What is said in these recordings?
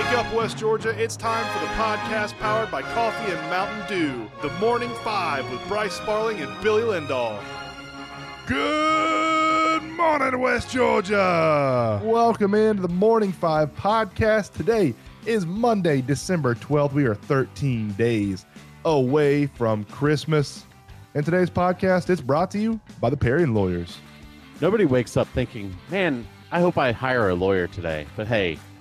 Wake up, West Georgia. It's time for the podcast powered by Coffee and Mountain Dew. The Morning Five with Bryce Sparling and Billy Lindahl. Good morning, West Georgia. Welcome into the Morning Five podcast. Today is Monday, December 12th. We are 13 days away from Christmas. And today's podcast is brought to you by the Parian Lawyers. Nobody wakes up thinking, man, I hope I hire a lawyer today. But hey,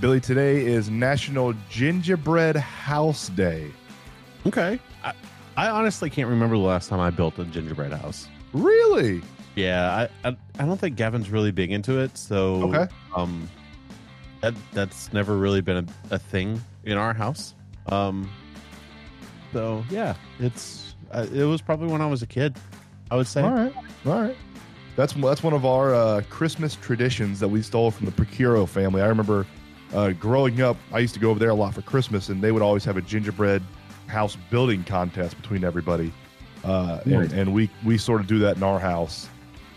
Billy, today is National Gingerbread House Day. Okay. I, I honestly can't remember the last time I built a gingerbread house. Really? Yeah, I, I, I don't think Gavin's really big into it, so Okay. um that that's never really been a, a thing in our house. Um so yeah, it's uh, it was probably when I was a kid. I would say. All right. All right. That's that's one of our uh, Christmas traditions that we stole from the Procuro family. I remember uh, growing up, I used to go over there a lot for Christmas, and they would always have a gingerbread house building contest between everybody. Uh, and, and we we sort of do that in our house.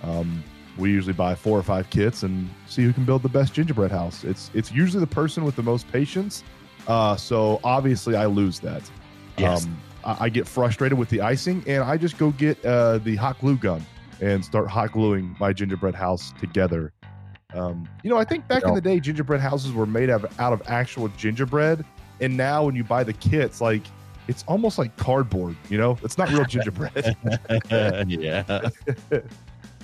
Um, we usually buy four or five kits and see who can build the best gingerbread house. It's it's usually the person with the most patience. Uh, so obviously, I lose that. Yes. Um, I, I get frustrated with the icing, and I just go get uh, the hot glue gun and start hot gluing my gingerbread house together. Um, you know, I think back in the day, gingerbread houses were made out of, out of actual gingerbread, and now when you buy the kits, like it's almost like cardboard. You know, it's not real gingerbread. yeah.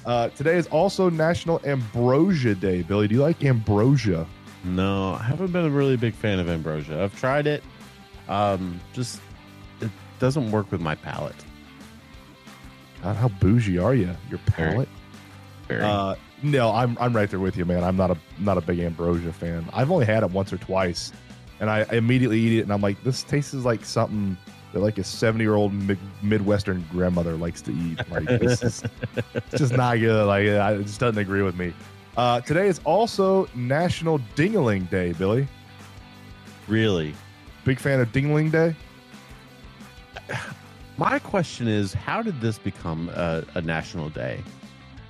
Uh, today is also National Ambrosia Day. Billy, do you like ambrosia? No, I haven't been a really big fan of ambrosia. I've tried it. Um just it doesn't work with my palate. God, how bougie are you? Your Very. palate. Very. Uh, no, I'm I'm right there with you, man. I'm not a not a big ambrosia fan. I've only had it once or twice, and I immediately eat it, and I'm like, this tastes like something that like a 70 year old mid- Midwestern grandmother likes to eat. Like this is it's just not good. Like I, it just doesn't agree with me. Uh, today is also National Dingaling Day, Billy. really. Big fan of Dingaling Day. My question is, how did this become a, a national day?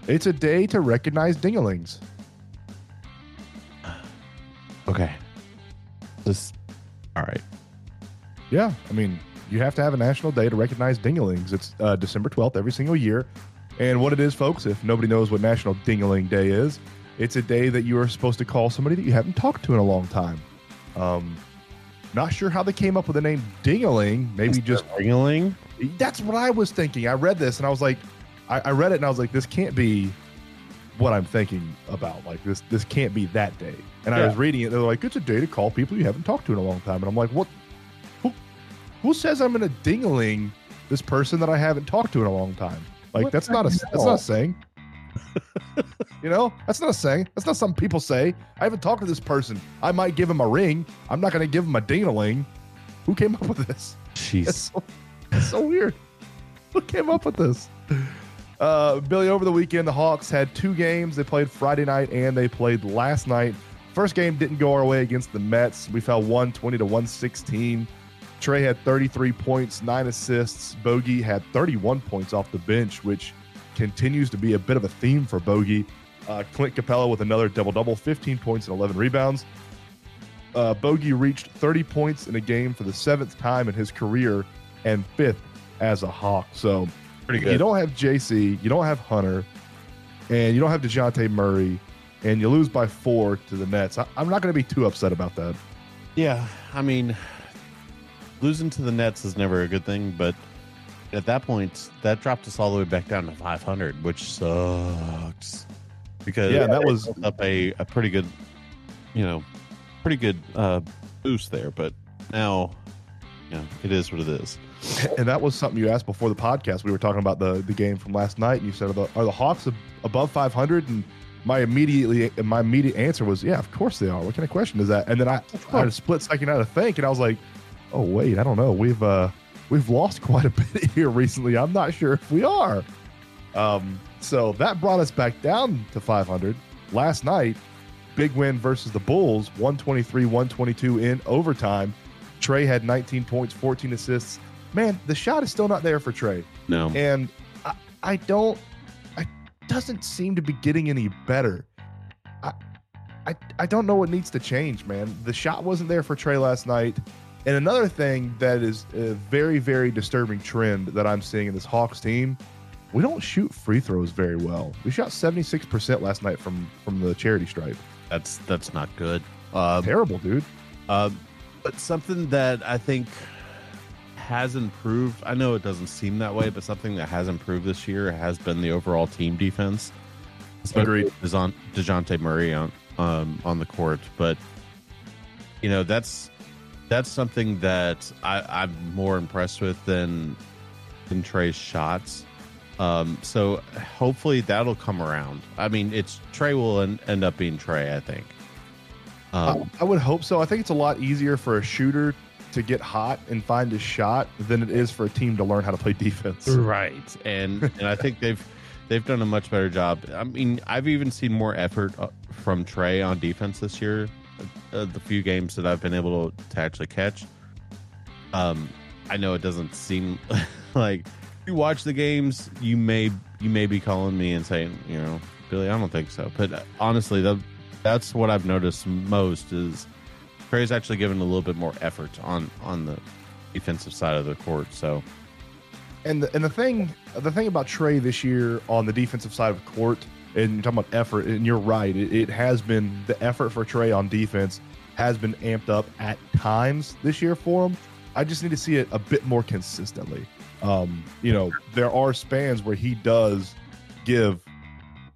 It's a day to recognize dingalings. Okay. This all right. Yeah, I mean, you have to have a national day to recognize dingalings. It's uh, December 12th every single year. And what it is, folks, if nobody knows what National Dingaling Day is, it's a day that you are supposed to call somebody that you haven't talked to in a long time. Um, not sure how they came up with the name Dingaling. Maybe just ringling. that's what I was thinking. I read this and I was like, I, I read it and I was like, this can't be what I'm thinking about. Like this, this can't be that day. And I was reading it. They're like, it's a day to call people you haven't talked to in a long time. And I'm like, what? Who, who says I'm gonna dingaling this person that I haven't talked to in a long time? Like What that's not a that's not a saying. you know, that's not a saying. That's not something people say. I haven't talked to this person. I might give him a ring. I'm not gonna give him a dingaling. Who came up with this? It's Jeez. so, it's so weird. Who came up with this? Uh, Billy, over the weekend, the Hawks had two games. They played Friday night and they played last night. First game didn't go our way against the Nets. We fell 120 to 116. Trae had 33 points, nine assists. Bogey had 31 points off the bench, which continues to be a bit of a theme for Bogey. Uh, Clint Capela with another double double, 15 points and 11 rebounds. Uh, Bogey reached 30 points in a game for the seventh time in his career and fifth as a Hawk. So Pretty good. you don't have JC, you don't have Hunter, and you don't have DeJounte Murray, and you lose by four to the Nets. I, I'm not going to be too upset about that. Yeah, I mean, losing to the Nets is never a good thing, but at that point, that dropped us all the way back down to 500, which sucks. Because Yeah, that was- up a, a pretty good, you know, pretty good uh, boost there. But now, you know, it is what it is. And that was something you asked before the podcast. We were talking about the, the game from last night, and you said, are the, are the Hawks ab- above 500? And my immediately my immediate answer was, yeah, of course they are. What kind of question is that? And then I, I had a split second out to think, and I was like, oh wait, I don't know. We've uh we've lost quite a bit here recently. I'm not sure if we are. Um, so that brought us back down to 500 last night. Big win versus the Bulls, 123 122 in overtime. Trae had 19 points, 14 assists. Man, the shot is still not there for Trae. No. And I, I don't, I doesn't seem to be getting any better. I, I, I don't know what needs to change, man. The shot wasn't there for Trae last night. And another thing that is a very, very disturbing trend that I'm seeing in this Hawks team, we don't shoot free throws very well. We shot 76% last night from from the charity stripe. That's that's not good. Um, Terrible, dude. Um, but something that I think has improved. I know it doesn't seem that way, but something that has improved this year has been the overall team defense. Agreed. Dejon- Dejounte Murray on um, on the court, but you know that's that's something that I, I'm more impressed with than than Trae's shots. Um, so hopefully that'll come around. I mean, it's Trae will en- end up being Trae. I think. Um, I, I would hope so. I think it's a lot easier for a shooter to get hot and find a shot than it is for a team to learn how to play defense. right. And and i think they've they've done a much better job. I mean i've even seen more effort uh, from trae on defense this year uh, the few games that i've been able to, to actually catch. Um i know it doesn't seem like you watch the games you may you may be calling me and saying you know billy i don't think so. But uh, honestly that that's what i've noticed most is trae's actually given a little bit more effort on on the defensive side of the court so And the, and the thing the thing about Trae this year on the defensive side of the court, and you're talking about effort, and you're right, it, it has been the effort for Trae on defense has been amped up at times this year for him. I just need to see it a bit more consistently. Um, you know, there are spans where he does give,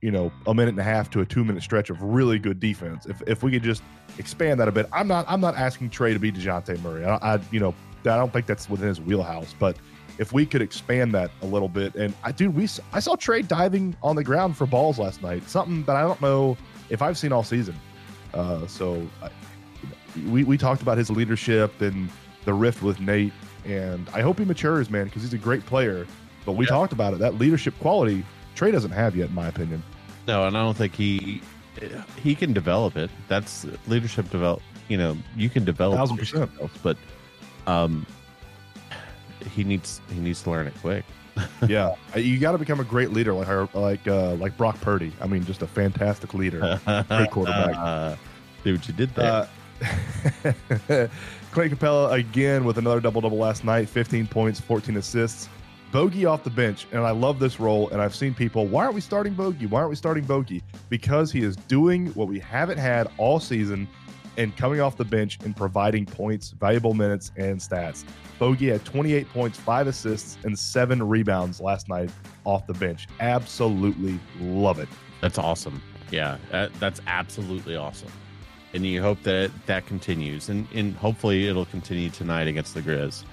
you know, a minute and a half to a two minute stretch of really good defense. If if we could just expand that a bit, I'm not I'm not asking Trae to be Dejounte Murray. I, I you know I don't think that's within his wheelhouse, but if we could expand that a little bit. And I, dude, we I saw Trae diving on the ground for balls last night. Something that I don't know if I've seen all season. Uh, so I, we we talked about his leadership and the rift with Nate, and I hope he matures, man, because he's a great player. But we Yeah. talked about it. That leadership quality Trae doesn't have yet, in my opinion. No, and I don't think he he can develop it. That's leadership develop. You know, you can develop Thousand percent. but um, he needs he needs to learn it quick. yeah, you got to become a great leader, like like uh, like Brock Purdy. I mean, just a fantastic leader. Great quarterback. Uh, what you did there. Uh, Clay Capela again with another double double last night 15 points, 14 assists. Bogey off the bench, and I love this role. And I've seen people, why aren't we starting Bogey? Why aren't we starting Bogey? Because he is doing what we haven't had all season and coming off the bench and providing points, valuable minutes, and stats. Bogey had 28 points, five assists, and seven rebounds last night off the bench. Absolutely love it. that's awesome. Yeah, that, that's absolutely awesome. And you hope that that continues, and and hopefully it'll continue tonight against the Grizz.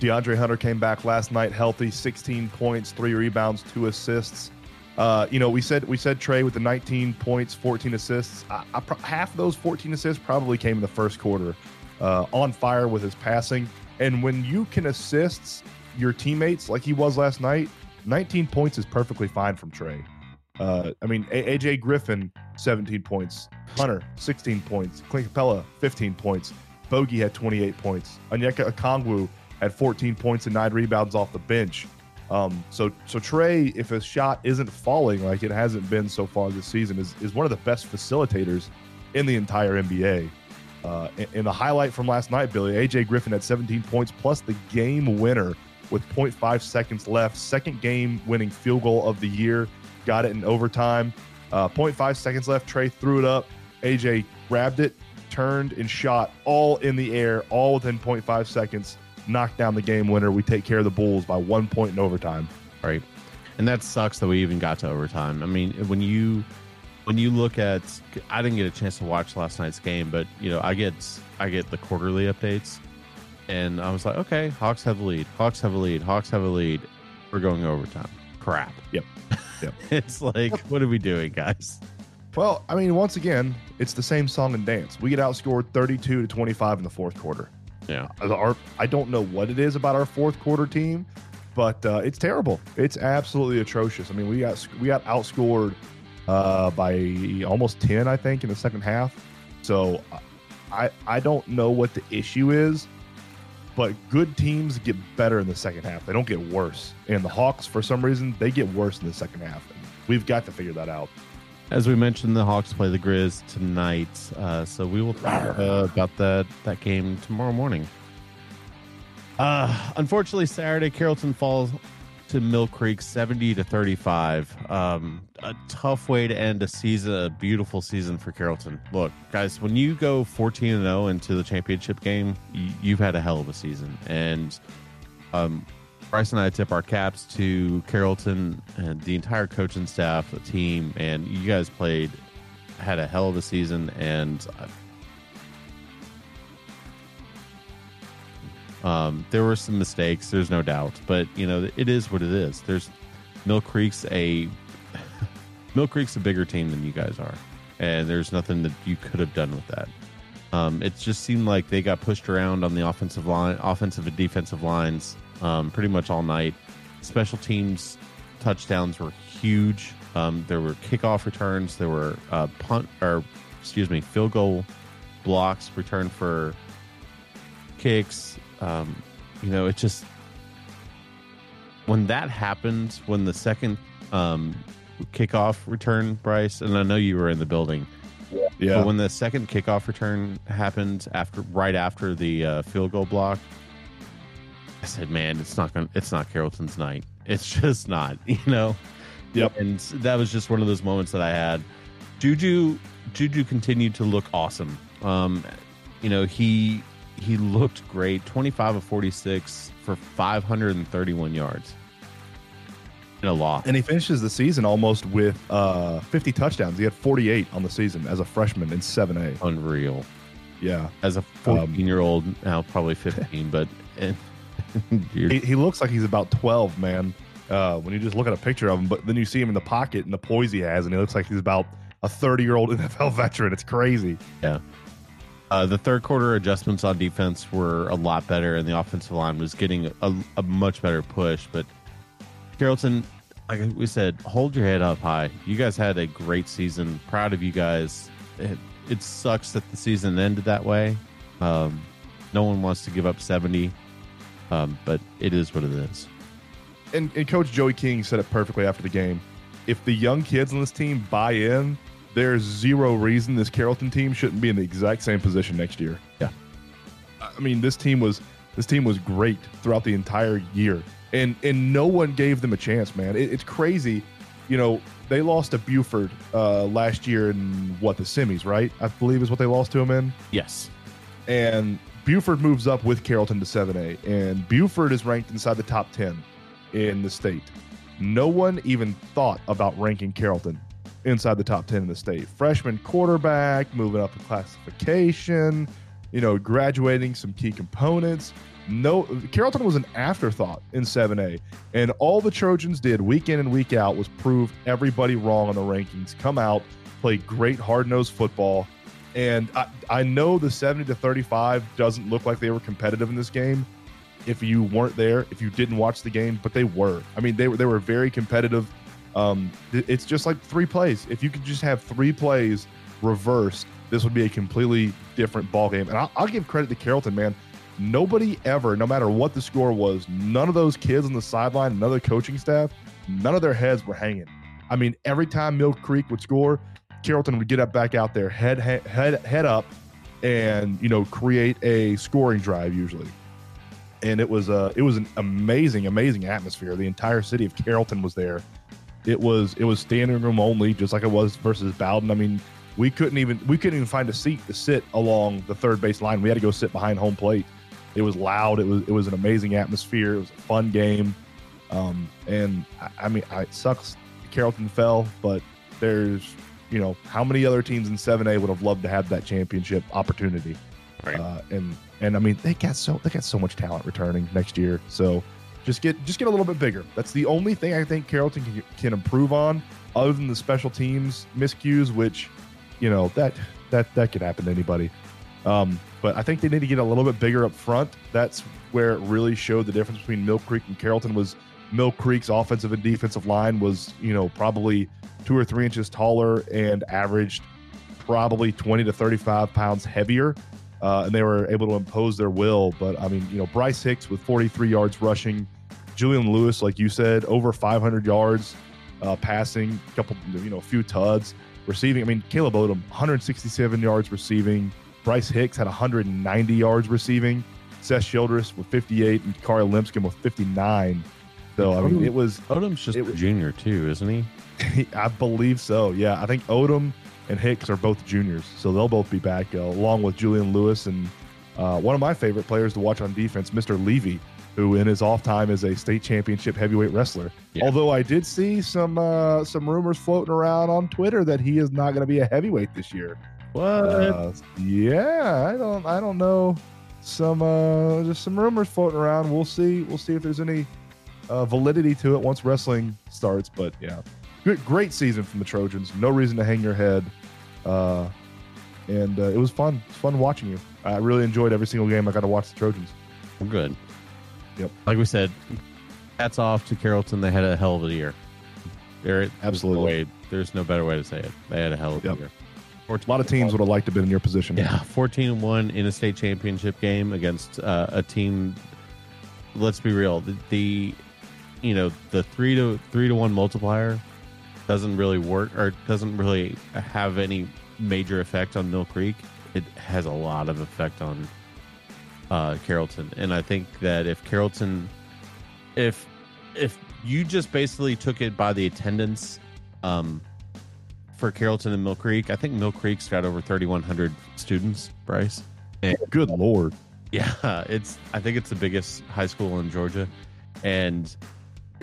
DeAndre Hunter came back last night healthy, 16 points, three rebounds, two assists. Uh, you know, we said we said Trae with the 19 points, 14 assists. I, I, pro- half of those 14 assists probably came in the first quarter. Uh, on fire with his passing, and when you can assist your teammates like he was last night, 19 points is perfectly fine from Trae. Uh, I mean, A- AJ Griffin, 17 points. Hunter, 16 points. Clint Capela, 15 points. Bogey had 28 points. Onyeka Okongwu had 14 points and nine rebounds off the bench. Um, so, so Trae, if his shot isn't falling like it hasn't been so far this season, is, is one of the best facilitators in the entire NBA. Uh, the highlight from last night, Billy, AJ Griffin had 17 points plus the game winner with 0.5 seconds left. Second game winning field goal of the year. Got it in overtime. Uh, 0.5 seconds left. Trae threw it up. AJ grabbed it, turned, and shot all in the air, all within 0.5 seconds. Knocked down the game winner. We take care of the Bulls by one point in overtime. right? And that sucks that we even got to overtime. I mean, when you when you look at, I didn't get a chance to watch last night's game, but you know, I get I get the quarterly updates, and I was like, okay, Hawks have a lead, Hawks have a lead, Hawks have a lead. We're going overtime. Crap. Yep. Yep. it's like, what are we doing, guys? Well, I mean, once again, it's the same song and dance. We get outscored 32 to 25 in the fourth quarter. Yeah. Our, I don't know what it is about our fourth quarter team, but uh, it's terrible. It's absolutely atrocious. I mean, we got we got outscored uh, by almost 10, I think, in the second half. So I I don't know what the issue is, but good teams get better in the second half. They don't get worse. And the Hawks, for some reason, they get worse in the second half. We've got to figure that out. As we mentioned, the Hawks play the Grizz tonight, uh, so we will talk uh, about that that game tomorrow morning. Uh, unfortunately, Saturday Carrollton falls to Mill Creek, seventy to thirty-five. Um, a tough way to end a season, a beautiful season for Carrollton. Look, guys, when you go fourteen and zero into the championship game, you, you've had a hell of a season, and um, Bryce and I tip our caps to Carrollton and the entire coaching staff, the team, and you guys played, had a hell of a season, and um, there were some mistakes. There's no doubt, but you know it is what it is. There's Mill Creek's a Mill Creek's a bigger team than you guys are, and there's nothing that you could have done with that. Um, it just seemed like they got pushed around on the offensive line, offensive and defensive lines, um, pretty much all night. Special teams touchdowns were huge. Um, there were kickoff returns. There were uh, punt or excuse me, field goal blocks returned for kicks. Um, you know, it just when that happened, when the second um, kickoff return, Bryce, and I know you were in the building. Yeah. But when the second kickoff return happened after, right after the uh, field goal block, I said, "Man, it's not going. to It's not Carrollton's night. It's just not. You know." Yep. And that was just one of those moments that I had. Juju, Juju continued to look awesome. Um, you know, he he looked great. Twenty five of forty six for five hundred and thirty one yards. In a loss. And he finishes the season almost with uh, 50 touchdowns. He had 48 on the season as a freshman in 7A. Unreal. Yeah. As a fourteen year old, now probably fifteen, but and, He, he looks like he's about 12, man, uh, when you just look at a picture of him. But then you see him in the pocket and the poise he has, and he looks like he's about a 30 year old NFL veteran. It's crazy. Yeah. Uh, the third quarter adjustments on defense were a lot better, and the offensive line was getting a, a much better push. But Carrollton, like we said, hold your head up high. You guys had a great season. Proud of you guys. It, it sucks that the season ended that way. Um, no one wants to give up 70, um, but it is what it is. And, and Coach Joey King said it perfectly after the game. If the young kids on this team buy in, there's zero reason this Carrollton team shouldn't be in the exact same position next year. Yeah. I mean, this team was this team was great throughout the entire year, and and no one gave them a chance, man. It, it's crazy. You know, they lost to Buford uh, last year in what the semis, right? I believe is what they lost to him in Yes. and Buford moves up with Carrollton to 7A, and Buford is ranked inside the top 10 in the state. No one even thought about ranking Carrollton inside the top 10 in the state. Freshman quarterback, moving up in classification, you know, graduating some key components. No, Carrollton was an afterthought in 7A, and all the Trojans did week in and week out was prove everybody wrong on the rankings. Come out, play great hard nosed football, and I, I know the 70 to 35 doesn't look like they were competitive in this game. If you weren't there, if you didn't watch the game, but they were. I mean, they were they were very competitive. Um, it's just like three plays. If you could just have three plays reversed, this would be a completely different ball game. And I'll, I'll give credit to Carrollton, man. Nobody ever, no matter what the score was, none of those kids on the sideline, the coaching staff, none of their heads were hanging. I mean, every time Mill Creek would score, Carrollton would get up back out there, head head head, up, and you know create a scoring drive usually. And it was uh it was an amazing amazing atmosphere. The entire city of Carrollton was there. It was it was standing room only, just like it was versus Bowdon. I mean, we couldn't even we couldn't even find a seat to sit along the third base line. We had to go sit behind home plate. It was loud. It was it was an amazing atmosphere. It was a fun game. Um, and I, I mean, I, it sucks Carrollton fell, but there's you know how many other teams in 7A would have loved to have that championship opportunity. Right. Uh, and and I mean they got so they got so much talent returning next year. So Just get just get a little bit bigger. That's the only thing I think Carrollton can, can improve on, other than the special teams miscues, which, you know, that that that could happen to anybody. Um, but I think they need to get a little bit bigger up front. That's where it really showed the difference between Mill Creek and Carrollton. Was Mill Creek's offensive and defensive line was you know probably two or three inches taller and averaged probably 20 to 35 pounds heavier. Uh, and they were able to impose their will. But I mean, you know, Bryce Hicks with 43 yards rushing, Julian Lewis, like you said, over 500 yards uh, passing, a couple, you know, a few tuds receiving. I mean, Caleb Odom, 167 yards receiving. Bryce Hicks had 190 yards receiving. Seth Childress with 58 and Kari Limpskin with 59. So I mean, it was Odom's just was- junior too, isn't he? I believe so. Yeah, I think Odom and Hicks are both juniors, so they'll both be back, uh, along with Julian Lewis and uh, one of my favorite players to watch on defense, Mr. Levy, who in his off time is a state championship heavyweight wrestler. Yeah. Although I did see some uh, some rumors floating around on Twitter that he is not going to be a heavyweight this year. What? Uh, yeah, I don't I don't know. Some uh, just some rumors floating around. We'll see. We'll see if there's any uh, validity to it once wrestling starts. But yeah, good, great season from the Trojans. No reason to hang your head. Uh, and uh, it was fun. It's fun watching you. I really enjoyed every single game I got to watch the Trojans. We're good. Yep. Like we said, hats off to Carrollton. They had a hell of a year. There, there's no Absolutely. there's no better way to say it. They had a hell of a Yep. year. A lot of teams would have liked to have been in your position. Yeah, fourteen and one in a state championship game against uh, a team. Let's be real. The, the, you know, the three to three to one multiplier doesn't really work or doesn't really have any major effect on Mill Creek. It has a lot of effect on uh, Carrollton, and I think that if Carrollton, if if you just basically took it by the attendance, um, for Carrollton and Mill Creek. I think Mill Creek's got over 3,100 students, Bryce. Good lord. Yeah, it's. I think it's the biggest high school in Georgia, and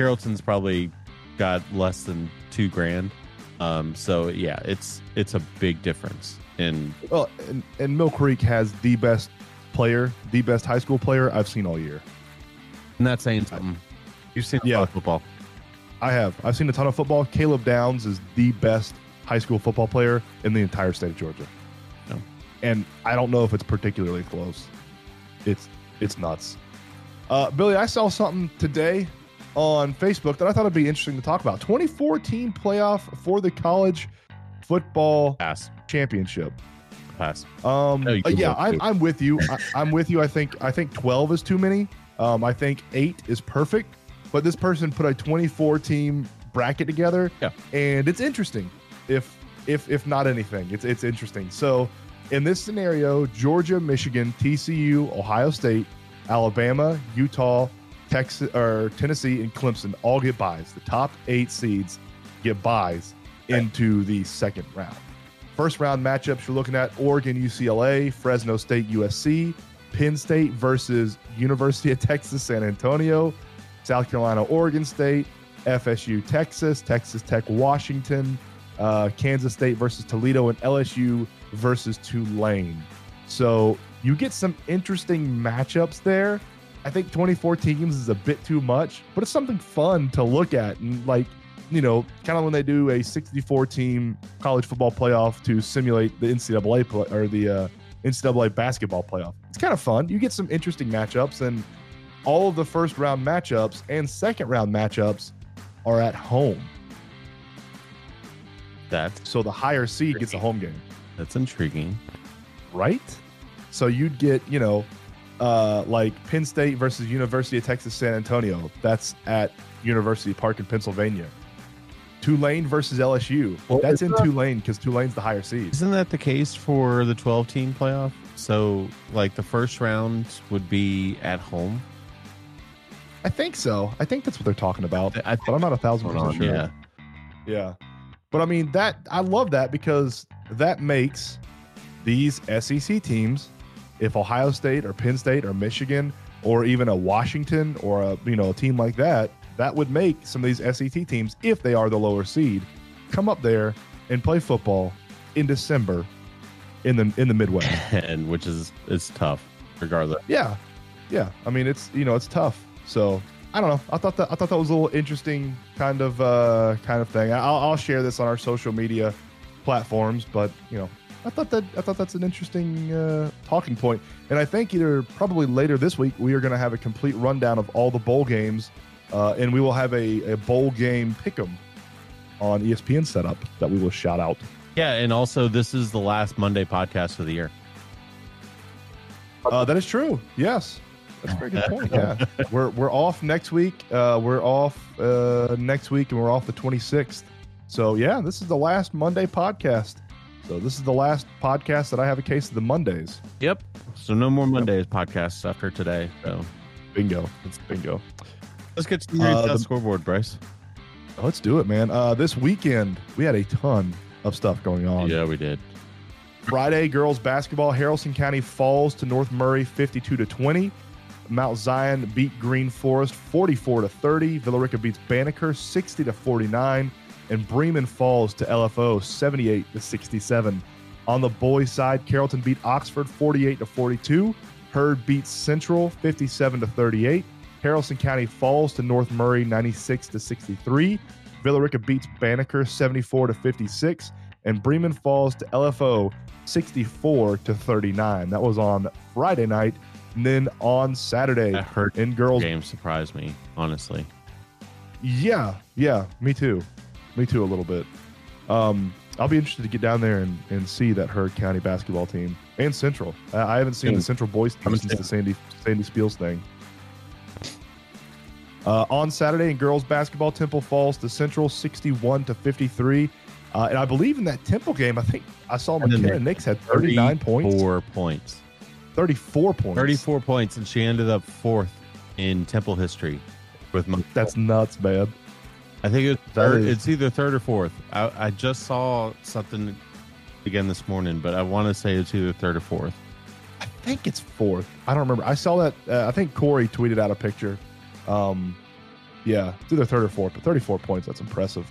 Carrollton's probably got less than two grand. Um, so yeah, it's it's a big difference. And Well, and, and Mill Creek has the best player, the best high school player I've seen all year. I'm not saying something. You've seen Yeah. yeah. football. I have. I've seen a ton of football. Caleb Downs is the best high school football player in the entire state of Georgia. No. And I don't know if it's particularly close. It's it's nuts. Uh, Billy, I saw something today on Facebook that I thought would be interesting to talk about. 2014 playoff for the college football Pass, championship. pass. Um, No, you can yeah, I'm. I'm with you. I, I'm with you. I think I think 12 is too many. Um, I think eight is perfect. But this person put a 24 team bracket together, Yeah. and it's interesting. If if if not anything, it's it's interesting. So in this scenario, Georgia, Michigan, TCU, Ohio State, Alabama, Utah, Texas or Tennessee, and Clemson all get buys. The top eight seeds get buys into the second round. First round matchups you're looking at Oregon, UCLA, Fresno State, USC, Penn State versus University of Texas, San Antonio, South Carolina, Oregon State, FSU, Texas, Texas Tech, Washington, uh, Kansas State versus Toledo, and LSU versus Tulane. So you get some interesting matchups there. I think 24 teams is a bit too much, but it's something fun to look at. And like, you know, kind of when they do a 64 team college football playoff to simulate the NCAA play, or the uh, NCAA basketball playoff. It's kind of fun. You get some interesting matchups, and all of the first round matchups and second round matchups are at home. That's So the higher seed gets a home game, that's intriguing. right? So you'd get, you know, uh, like Penn State versus University of Texas San Antonio. That's at University Park in Pennsylvania. Tulane versus LSU. Well, That's in not- Tulane because Tulane's the higher seed. Isn't that the case for the 12 team playoff? So, like, the first round would be at home. I think so. I think that's what they're talking about, I but I'm not a thousand percent sure. yeah. Yeah. But I mean that I love that because that makes these SEC teams, if Ohio State or Penn State or Michigan or even a Washington or a you know a team like that, that would make some of these SEC teams, if they are the lower seed, come up there and play football in December in the in the Midwest. and which is it's tough regardless. yeah. Yeah. I mean it's you know it's tough. So I don't know. I thought that I thought that was a little interesting kind of uh, kind of thing. I'll, I'll share this on our social media platforms, but you know, I thought that I thought that's an interesting uh, talking point. And I think either probably later this week we are going to have a complete rundown of all the bowl games, uh, and we will have a, a bowl game pick'em on ESPN setup that we will shout out. Yeah, and also this is the last Monday podcast of the year. Uh, that is true. Yes, that's a very good point. Yeah, we're we're off next week. Uh, we're off uh, next week, and we're off the 26th. So yeah, this is the last Monday podcast. So this is the last podcast that I have a case of the Mondays. Yep. So no more Mondays podcasts after today. So Bingo. It's bingo. let's get to the Uh, the- scoreboard, Bryce. Let's do it, man. Uh, this weekend we had a ton of stuff going on. Yeah, we did. Friday, girls basketball. Haralson County falls to North Murray 52 to 20. Mount Zion beat Green Forest 44 to 30. Villa Rica beats Banneker 60 to 49. And Bremen falls to LFO 78 to 67. On the boys' side, Carrollton beat Oxford 48 to 42. Heard beats Central 57 to 38. Haralson County falls to North Murray 96 to 63. Villa Rica beats Banneker 74 to 56 and Bremen falls to LFO 64 to 39. That was on Friday night. And then on Saturday That hurt in girls, game surprised me, honestly. yeah, yeah, me too, me too a little bit. Um, I'll be interested to get down there and, and see that Heard County basketball team and Central. I, I haven't seen Yeah. the Central boys team since the Sandy Sandy Spiels thing. Uh, on Saturday in girls basketball, Temple falls to Central 61 to 53. Uh, and I believe in that Temple game, I think I saw McKenna Nix had 39 points. Four points. 34 points. 34 points, and she ended up fourth in Temple history with most. That's nuts, man. I think it's third. is- It's either third or fourth. I, I just saw something again this morning, but I want to say it's either third or fourth. I think it's fourth. I don't remember. I saw that. Uh, I think Corey tweeted out a picture. Um, yeah, it's either third or fourth, but 34 points. That's impressive.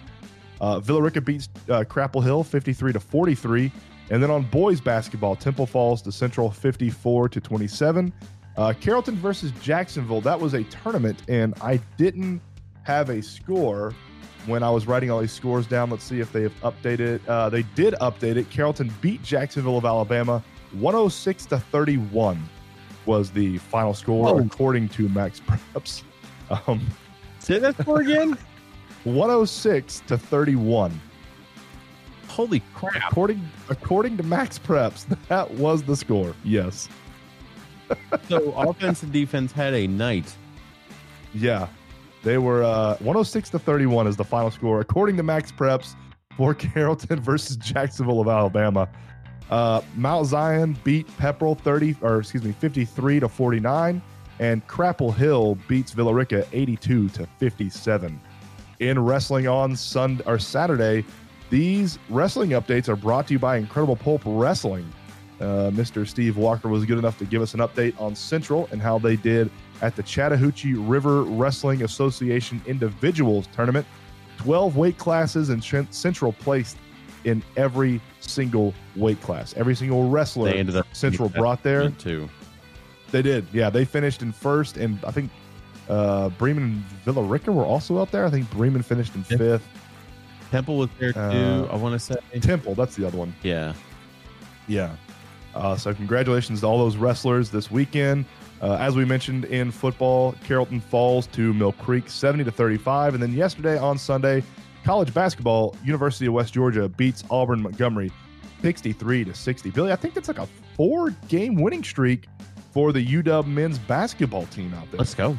Uh, Villa Rica beats uh, Chapel Hill 53 to 43. And then on boys basketball, Temple falls to Central 54 to 27. Uh, Carrollton versus Jacksonville. That was a tournament, and I didn't have a score when I was writing all these scores down. Let's see if they have updated. Uh, they did update it. Carrollton beat Jacksonville of Alabama 106 to 31 was the final score according to MaxPreps. Um, Say that score again. 106 to 31. Holy crap! According according to MaxPreps, that was the score. Yes. So offense and defense had a night. Yeah. They were uh, 106 to 31 is the final score according to MaxPreps for Carrollton versus Jacksonville of Alabama. Uh, Mount Zion beat Pepperell 30 or excuse me 53 to 49 and Chapel Hill beats Villa Rica 82 to 57. In wrestling on Sunday or Saturday, these wrestling updates are brought to you by Incredible Pulp Wrestling. Uh, Mr. Steve Walker was good enough to give us an update on Central and how they did at the Chattahoochee River Wrestling Association Individuals Tournament. 12 weight classes and Central placed in every single weight class. Every single wrestler They ended up Central brought there. too. They did. Yeah, they finished in first, and I think uh, Bremen and Villa Rica were also out there. I think Bremen finished in fifth. Temple was there too. Uh, I want to say. Temple, that's the other one. Yeah. Yeah. Uh, so congratulations to all those wrestlers this weekend. Uh, as we mentioned in football, Carrollton falls to Mill Creek 70 to 35, and then yesterday on Sunday, college basketball, University of West Georgia beats Auburn Montgomery 63 to 60. Billy, I think that's like a four-game winning streak for the UW men's basketball team out there. Let's go.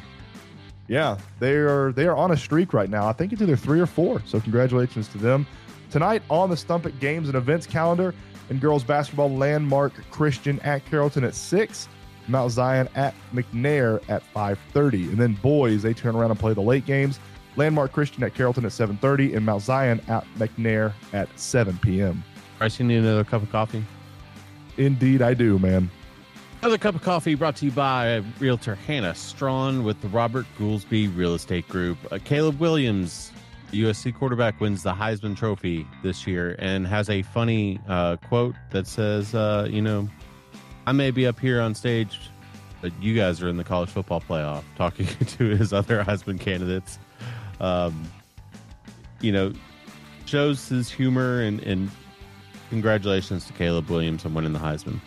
Yeah, they are they are on a streak right now. I think it's either three or four. So congratulations to them. Tonight on the Stump It Games and Events calendar, and girls basketball, Landmark Christian at Carrollton at six, Mount Zion at McNair at five thirty, and then boys they turn around and play the late games. Landmark Christian at Carrollton at seven thirty, and Mount Zion at McNair at seven p.m. Bryce, you need another cup of coffee? Indeed, I do, man. Another cup of coffee brought to you by Realtor Hannah Strawn with the Robert Goolsby Real Estate Group. Uh, Caleb Williams, USC quarterback, wins the Heisman Trophy this year and has a funny uh, quote that says, uh, you know, I may be up here on stage But you guys are in the college football playoff, talking to his other Heisman candidates. Um, you know, shows his humor and, and congratulations to Caleb Williams on winning the Heisman.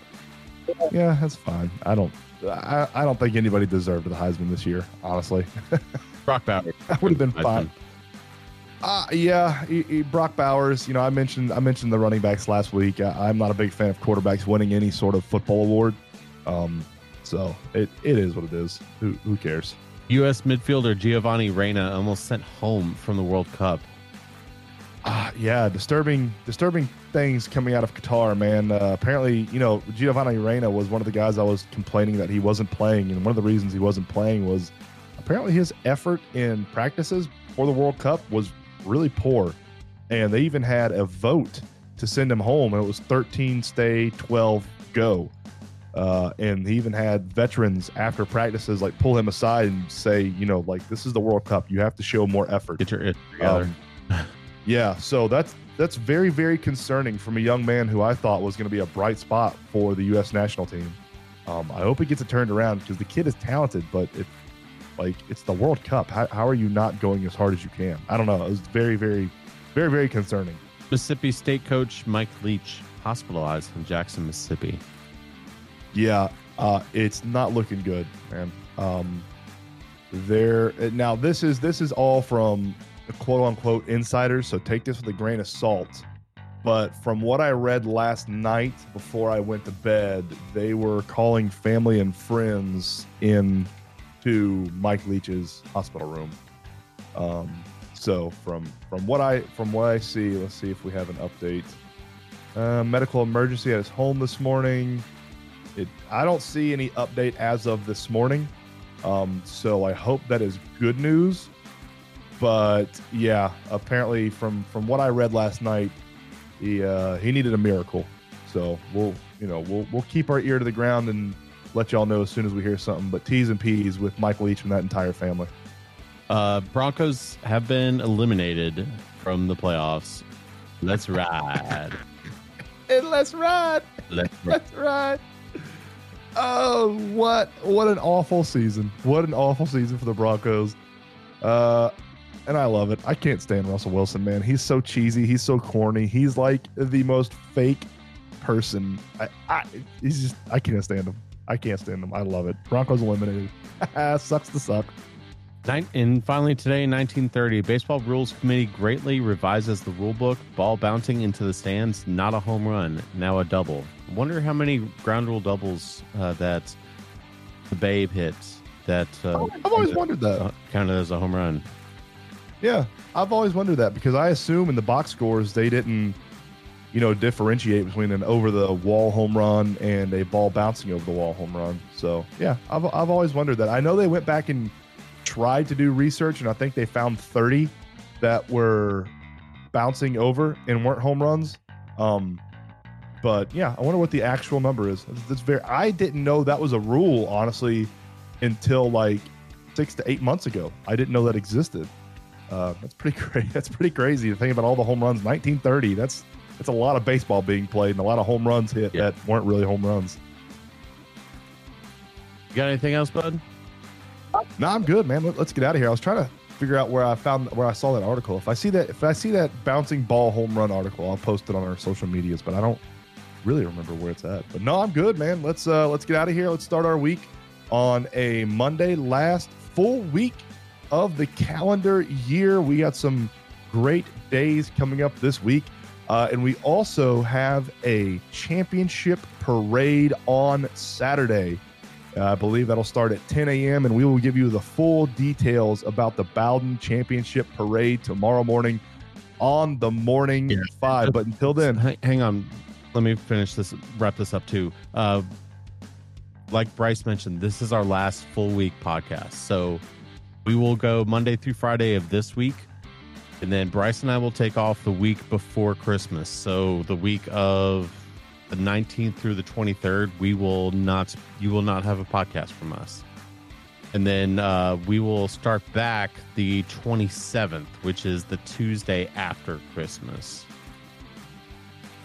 Yeah, that's fine. I don't. I, I don't think anybody deserved the Heisman this year. Honestly, Brock Bowers that would have been fine. Uh, yeah, he, he- Brock Bowers. You know, I mentioned I mentioned the running backs last week. I, I'm not a big fan of quarterbacks winning any sort of football award. Um, so it, it is what it is. Who who cares? U.S. midfielder Giovanni Reyna almost sent home from the World Cup. Ah, yeah, disturbing, disturbing things coming out of Qatar, man. Uh, apparently, you know, Giovanni Reyna was one of the guys I was complaining that he wasn't playing, and one of the reasons he wasn't playing was apparently his effort in practices for the World Cup was really poor, and they even had a vote to send him home, and it was 13 stay, 12 go. Uh, and he even had veterans after practices like pull him aside and say, you know, like this is the World Cup, you have to show more effort. Get your it together. Um, yeah, so that's that's very very concerning from a young man who I thought was going to be a bright spot for the U.S. national team. Um, I hope he gets it turned around because the kid is talented, but it like it's the World Cup. How, how are you not going as hard as you can? I don't know. It was very very very very concerning. Mississippi State coach Mike Leach hospitalized in Jackson, Mississippi. Yeah, uh, it's not looking good, man. Um, there now. This is this is all from quote unquote insiders, so take this with a grain of salt. But from what I read last night before I went to bed, they were calling family and friends in to Mike Leach's hospital room. Um, so from from what I from what I see, let's see if we have an update. Uh, medical emergency at his home this morning. It, I don't see any update as of this morning. Um, so I hope that is good news. But yeah, apparently from from what I read last night, he uh, he needed a miracle. So we'll you know we'll we'll keep our ear to the ground and let y'all know as soon as we hear something. But T's and P's with Michael Leach and that entire family. Uh, Broncos have been eliminated from the playoffs. Let's ride. And let's ride. Let's ride. That's right. Oh, what what an awful season! What an awful season for the Broncos. Uh, and I love it. I can't stand Russell Wilson, man. He's so cheesy. He's so corny. He's like the most fake person. I, I he's just I can't stand him. I can't stand them. I love it. Broncos eliminated. Sucks to suck. And finally, today, 1930, Baseball Rules Committee greatly revises the rule book. Ball bouncing into the stands, not a home run, now a double. Wonder how many ground rule doubles uh, that the Babe hits that uh, I've always wondered that. uh, counted as a home run. Yeah, I've always wondered that because I assume in the box scores they didn't, you know, differentiate between an over the wall home run and a ball bouncing over the wall home run. So yeah, I've I've always wondered that. I know they went back and tried to do research, and I think they found thirty that were bouncing over and weren't home runs. Um, but yeah, I wonder what the actual number is. That's, very. I didn't know that was a rule honestly until like six to eight months ago. I didn't know that existed. Uh, that's pretty great. That's pretty crazy to think about all the home runs. 1930. That's that's a lot of baseball being played and a lot of home runs hit Yeah. that weren't really home runs. You got anything else, bud? No, I'm good, man. Let, us get out of here. I was trying to figure out where I found where I saw that article. If I see that if I see that bouncing ball home run article, I'll post it on our social medias. But I don't really remember where it's at. But no, I'm good, man. Let's uh let's get out of here. Let's start our week on a Monday, last full week of the calendar year. We got some great days coming up this week. Uh, and we also have a championship parade on Saturday. Uh, I believe that'll start at 10 a.m. and we will give you the full details about the Bowdon Championship Parade tomorrow morning on the morning Yeah. five. But until then, Hang, hang on. Let me finish this, wrap this up too. Uh, like Bryce mentioned, this is our last full week podcast. So we will go Monday through Friday of this week. And then Bryce and I will take off the week before Christmas. So the week of the 19th through the 23rd, we will not, you will not have a podcast from us. And then uh, we will start back the 27th, which is the Tuesday after Christmas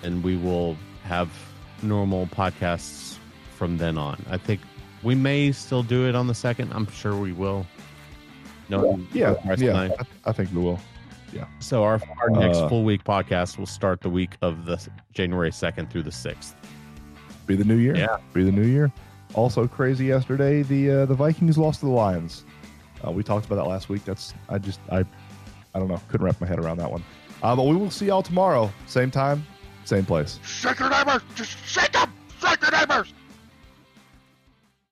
and we will have normal podcasts from then on. I think we may still do it on the second. I'm sure we will. No, Yeah, yeah. I, I think we will. So our our next Uh, full week podcast will start the week of the January second through the sixth. Be the new year. Yeah. Be the new year. Also crazy yesterday. The uh, the Vikings lost to the Lions. Uh, we talked about that last week. That's I just I I don't know. Couldn't wrap my head around that one. Uh, but we will see y'all tomorrow. Same time, same place. Shake your neighbors! Just shake them! Shake your neighbors!